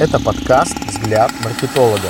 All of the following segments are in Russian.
Это подкаст «Взгляд маркетолога».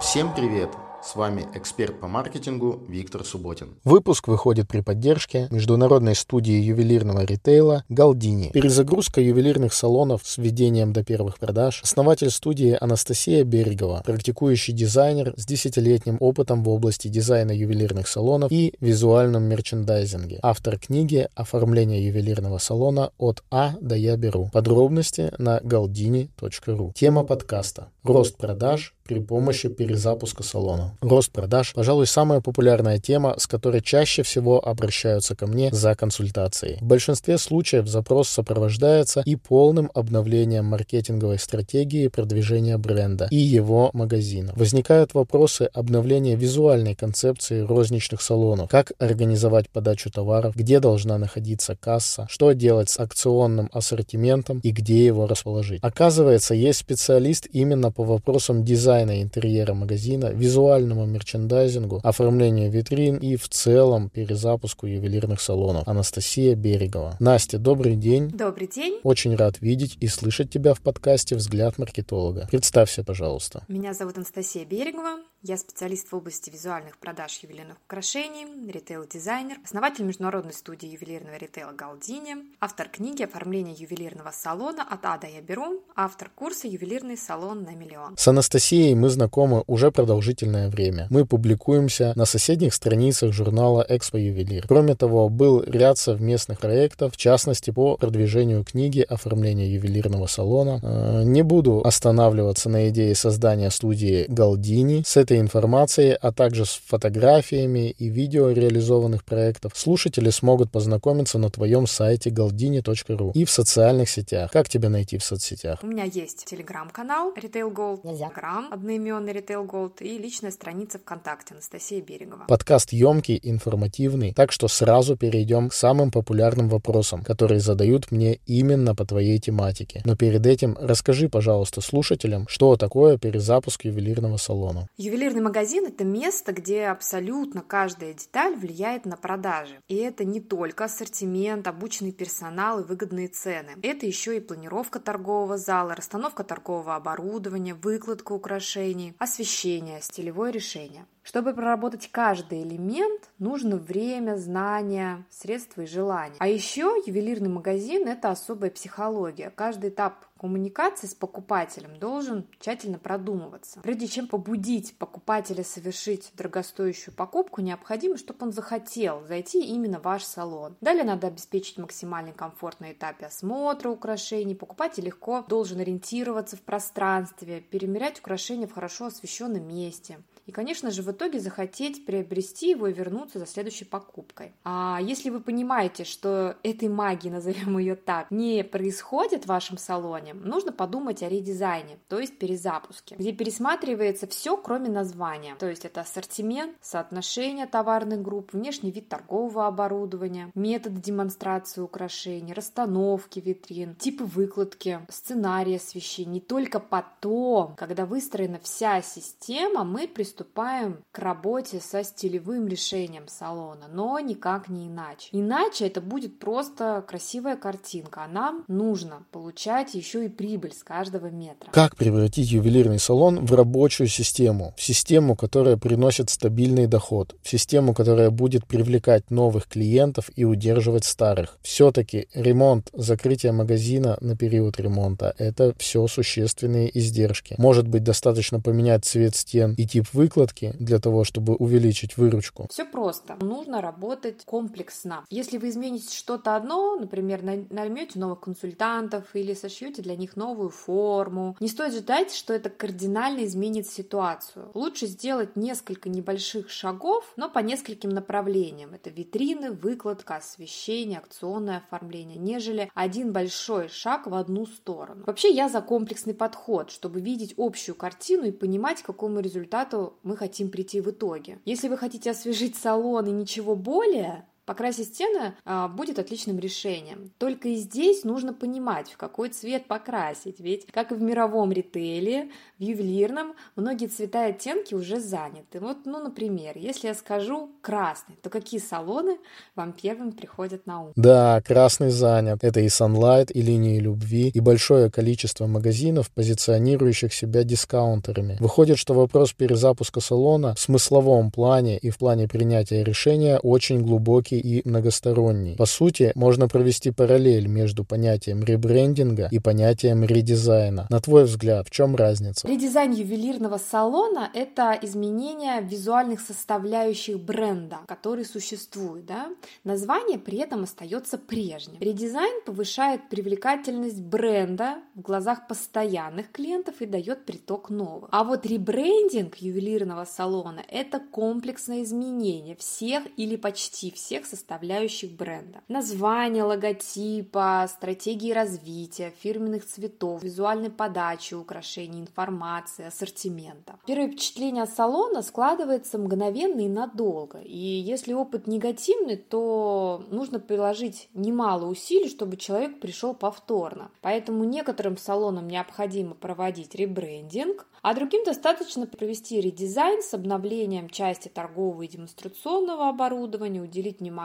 Всем привет! С вами эксперт по маркетингу Виктор Субботин. Выпуск выходит при поддержке международной студии ювелирного ритейла «Галдини». Перезагрузка ювелирных салонов с введением до первых продаж. Основатель студии Анастасия Берегова, практикующий дизайнер с десятилетним опытом в области дизайна ювелирных салонов и визуальном мерчендайзинге. Автор книги «Оформление ювелирного салона от А до Я беру». Подробности на galdini.ru. Тема подкаста «Рост продаж при помощи перезапуска салона». Рост продаж, пожалуй, самая популярная тема, с которой чаще всего обращаются ко мне за консультацией. В большинстве случаев запрос сопровождается и полным обновлением маркетинговой стратегии продвижения бренда и его магазина. Возникают вопросы обновления визуальной концепции розничных салонов, как организовать подачу товаров, где должна находиться касса, что делать с акционным ассортиментом и где его расположить. Оказывается, есть специалист именно по вопросам дизайна интерьера магазина, визуальному мерчендайзингу, оформлению витрин и в целом перезапуску ювелирных салонов. Анастасия Берегова. Настя, добрый день. Добрый день. Очень рад видеть и слышать тебя в подкасте «Взгляд маркетолога». Представься, пожалуйста. Меня зовут Анастасия Берегова. Я специалист в области визуальных продаж ювелирных украшений, ритейл-дизайнер, основатель международной студии ювелирного ритейла Галдини, автор книги «Оформление ювелирного салона от А до Я беру», автор курса «Ювелирный салон на миллион». С Анастасией мы знакомы уже продолжительное время. Мы публикуемся на соседних страницах журнала «Экспо Ювелир». Кроме того, был ряд совместных проектов, в частности, по продвижению книги «Оформление ювелирного салона». Э, не буду останавливаться на идее создания студии Галдини. С этой информацией, а также с фотографиями и видео реализованных проектов, слушатели смогут познакомиться на твоем сайте galdini.ru и в социальных сетях. Как тебя найти в соцсетях? У меня есть телеграм-канал Retail Gold, Instagram одноименный Retail Gold и личная страница ВКонтакте Анастасия Берегова. Подкаст емкий, информативный, так что сразу перейдем к самым популярным вопросам, которые задают мне именно по твоей тематике. Но перед этим расскажи, пожалуйста, слушателям, что такое перезапуск ювелирного салона. Ювелирный магазин – это место, где абсолютно каждая деталь влияет на продажи. И это не только ассортимент, обученный персонал и выгодные цены. Это еще и планировка торгового зала, расстановка торгового оборудования, выкладка украшений, освещение, стилевое решение. Чтобы проработать каждый элемент, нужно время, знания, средства и желания. А еще ювелирный магазин – это особая психология. Каждый этап коммуникации с покупателем должен тщательно продумываться. Прежде чем побудить покупателя совершить дорогостоящую покупку, необходимо, чтобы он захотел зайти именно в ваш салон. Далее надо обеспечить максимальный комфорт на этапе осмотра украшений. Покупатель легко должен ориентироваться в пространстве, перемерять украшения в хорошо освещенном месте. И, конечно же, в итоге захотеть приобрести его и вернуться за следующей покупкой. А если вы понимаете, что этой магии, назовем ее так, не происходит в вашем салоне, нужно подумать о редизайне, то есть перезапуске, где пересматривается все, кроме названия. То есть это ассортимент, соотношение товарных групп, внешний вид торгового оборудования, методы демонстрации украшений, расстановки витрин, типы выкладки, сценарии освещения. И только потом, когда выстроена вся система, мы приступаем приступаем к работе со стилевым решением салона, но никак не иначе. Иначе это будет просто красивая картинка, а нам нужно получать еще и прибыль с каждого метра. Как превратить ювелирный салон в рабочую систему, в систему, которая приносит стабильный доход, в систему, которая будет привлекать новых клиентов и удерживать старых. Все-таки ремонт, закрытие магазина на период ремонта – это все существенные издержки. Может быть достаточно поменять цвет стен и тип вы выкладки для того, чтобы увеличить выручку? Все просто. Нужно работать комплексно. Если вы измените что-то одно, например, наймете новых консультантов или сошьете для них новую форму, не стоит ждать, что это кардинально изменит ситуацию. Лучше сделать несколько небольших шагов, но по нескольким направлениям. Это витрины, выкладка, освещение, акционное оформление, нежели один большой шаг в одну сторону. Вообще я за комплексный подход, чтобы видеть общую картину и понимать, к какому результату мы хотим прийти в итоге. Если вы хотите освежить салон и ничего более, Покрасить стены а, будет отличным решением. Только и здесь нужно понимать, в какой цвет покрасить. Ведь, как и в мировом ритейле, в ювелирном многие цвета и оттенки уже заняты. Вот, ну, например, если я скажу красный, то какие салоны вам первым приходят на ум? Да, красный занят. Это и Sunlight, и линии любви, и большое количество магазинов, позиционирующих себя дискаунтерами. Выходит, что вопрос перезапуска салона в смысловом плане и в плане принятия решения очень глубокий и многосторонний. По сути, можно провести параллель между понятием ребрендинга и понятием редизайна. На твой взгляд, в чем разница? Редизайн ювелирного салона – это изменение визуальных составляющих бренда, который существует. Да? Название при этом остается прежним. Редизайн повышает привлекательность бренда в глазах постоянных клиентов и дает приток новых. А вот ребрендинг ювелирного салона – это комплексное изменение всех или почти всех составляющих бренда. Название, логотипа, стратегии развития, фирменных цветов, визуальной подачи украшений, информации, ассортимента. Первое впечатление от салона складывается мгновенно и надолго. И если опыт негативный, то нужно приложить немало усилий, чтобы человек пришел повторно. Поэтому некоторым салонам необходимо проводить ребрендинг, а другим достаточно провести редизайн с обновлением части торгового и демонстрационного оборудования, уделить внимание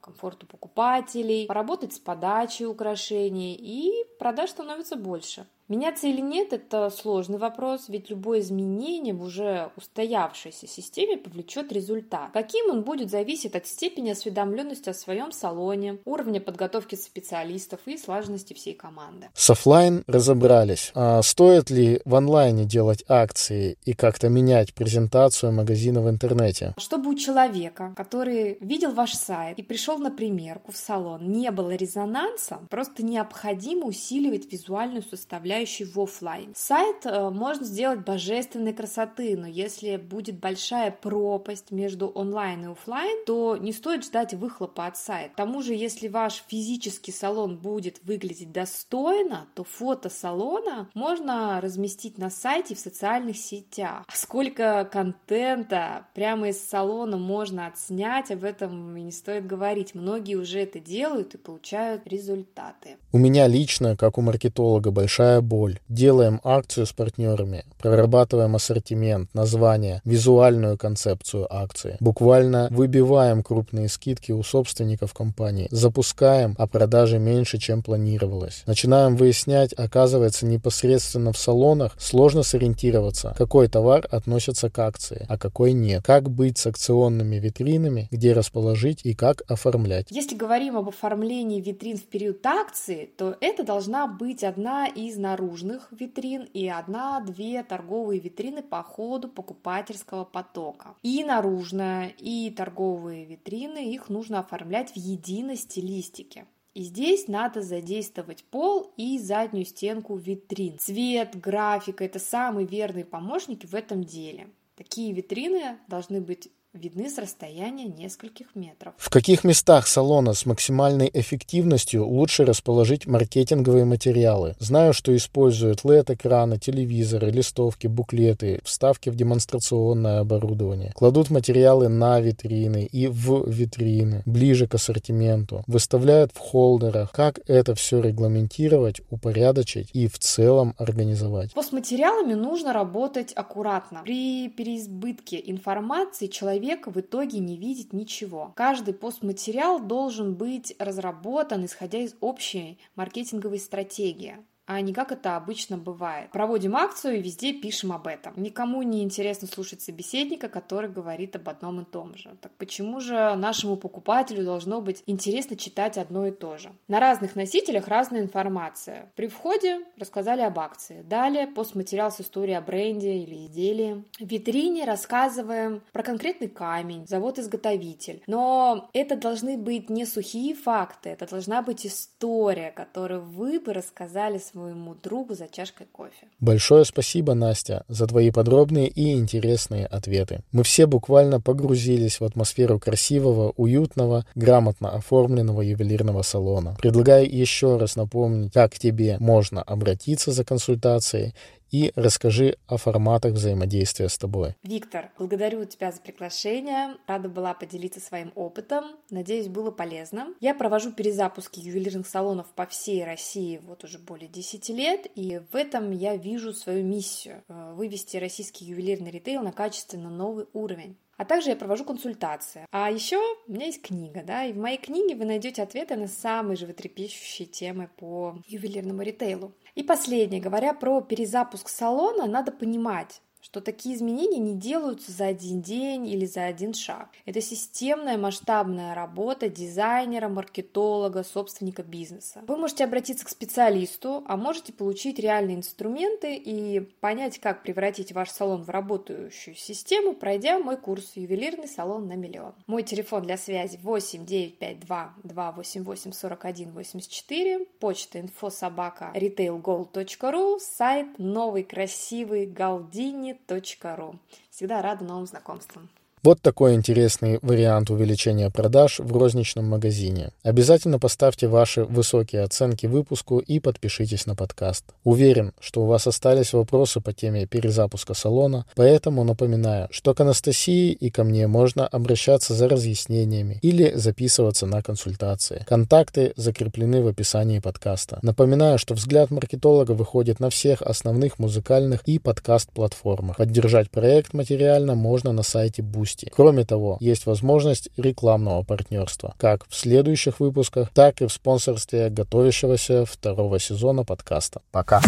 комфорту покупателей, поработать с подачей украшений, и продаж становится больше. Меняться или нет – это сложный вопрос, ведь любое изменение в уже устоявшейся системе повлечет результат. Каким он будет, зависит от степени осведомленности о своем салоне, уровня подготовки специалистов и слаженности всей команды. С офлайн разобрались. А стоит ли в онлайне делать акции и как-то менять презентацию магазина в интернете? Чтобы у человека, который видел ваш сайт и пришел на примерку в салон, не было резонанса, просто необходимо усиливать визуальную составляющую составляющей в офлайн. Сайт э, можно сделать божественной красоты, но если будет большая пропасть между онлайн и офлайн, то не стоит ждать выхлопа от сайта. К тому же, если ваш физический салон будет выглядеть достойно, то фото салона можно разместить на сайте в социальных сетях. А сколько контента прямо из салона можно отснять, об этом и не стоит говорить. Многие уже это делают и получают результаты. У меня лично, как у маркетолога, большая боль. Делаем акцию с партнерами, прорабатываем ассортимент, название, визуальную концепцию акции. Буквально выбиваем крупные скидки у собственников компании, запускаем, а продажи меньше, чем планировалось. Начинаем выяснять, оказывается, непосредственно в салонах сложно сориентироваться, какой товар относится к акции, а какой нет. Как быть с акционными витринами, где расположить и как оформлять. Если говорим об оформлении витрин в период акции, то это должна быть одна из наружных витрин и одна-две торговые витрины по ходу покупательского потока. И наружная, и торговые витрины, их нужно оформлять в единой стилистике. И здесь надо задействовать пол и заднюю стенку витрин. Цвет, графика – это самые верные помощники в этом деле. Такие витрины должны быть видны с расстояния нескольких метров. В каких местах салона с максимальной эффективностью лучше расположить маркетинговые материалы? Знаю, что используют LED-экраны, телевизоры, листовки, буклеты, вставки в демонстрационное оборудование. Кладут материалы на витрины и в витрины, ближе к ассортименту. Выставляют в холдерах. Как это все регламентировать, упорядочить и в целом организовать? С материалами нужно работать аккуратно. При переизбытке информации человек человек в итоге не видит ничего. Каждый постматериал должен быть разработан исходя из общей маркетинговой стратегии а не как это обычно бывает. Проводим акцию и везде пишем об этом. Никому не интересно слушать собеседника, который говорит об одном и том же. Так почему же нашему покупателю должно быть интересно читать одно и то же? На разных носителях разная информация. При входе рассказали об акции. Далее постматериал с историей о бренде или изделии. В витрине рассказываем про конкретный камень, завод-изготовитель. Но это должны быть не сухие факты, это должна быть история, которую вы бы рассказали своему другу за чашкой кофе. Большое спасибо, Настя, за твои подробные и интересные ответы. Мы все буквально погрузились в атмосферу красивого, уютного, грамотно оформленного ювелирного салона. Предлагаю еще раз напомнить, как к тебе можно обратиться за консультацией и расскажи о форматах взаимодействия с тобой. Виктор, благодарю тебя за приглашение. Рада была поделиться своим опытом. Надеюсь, было полезно. Я провожу перезапуски ювелирных салонов по всей России вот уже более 10 лет, и в этом я вижу свою миссию э, – вывести российский ювелирный ритейл на качественно новый уровень. А также я провожу консультации. А еще у меня есть книга, да, и в моей книге вы найдете ответы на самые животрепещущие темы по ювелирному ритейлу. И последнее, говоря про перезапуск салона, надо понимать, что такие изменения не делаются за один день или за один шаг. Это системная масштабная работа дизайнера, маркетолога, собственника бизнеса. Вы можете обратиться к специалисту, а можете получить реальные инструменты и понять, как превратить ваш салон в работающую систему, пройдя мой курс «Ювелирный салон на миллион». Мой телефон для связи 8 952 288 41 84, почта инфособака retailgold.ru, сайт новый красивый Галдини ру. Всегда рада новым знакомствам. Вот такой интересный вариант увеличения продаж в розничном магазине. Обязательно поставьте ваши высокие оценки выпуску и подпишитесь на подкаст. Уверен, что у вас остались вопросы по теме перезапуска салона, поэтому напоминаю, что к Анастасии и ко мне можно обращаться за разъяснениями или записываться на консультации. Контакты закреплены в описании подкаста. Напоминаю, что взгляд маркетолога выходит на всех основных музыкальных и подкаст-платформах. Поддержать проект материально можно на сайте Boost новости. Кроме того, есть возможность рекламного партнерства, как в следующих выпусках, так и в спонсорстве готовящегося второго сезона подкаста. Пока!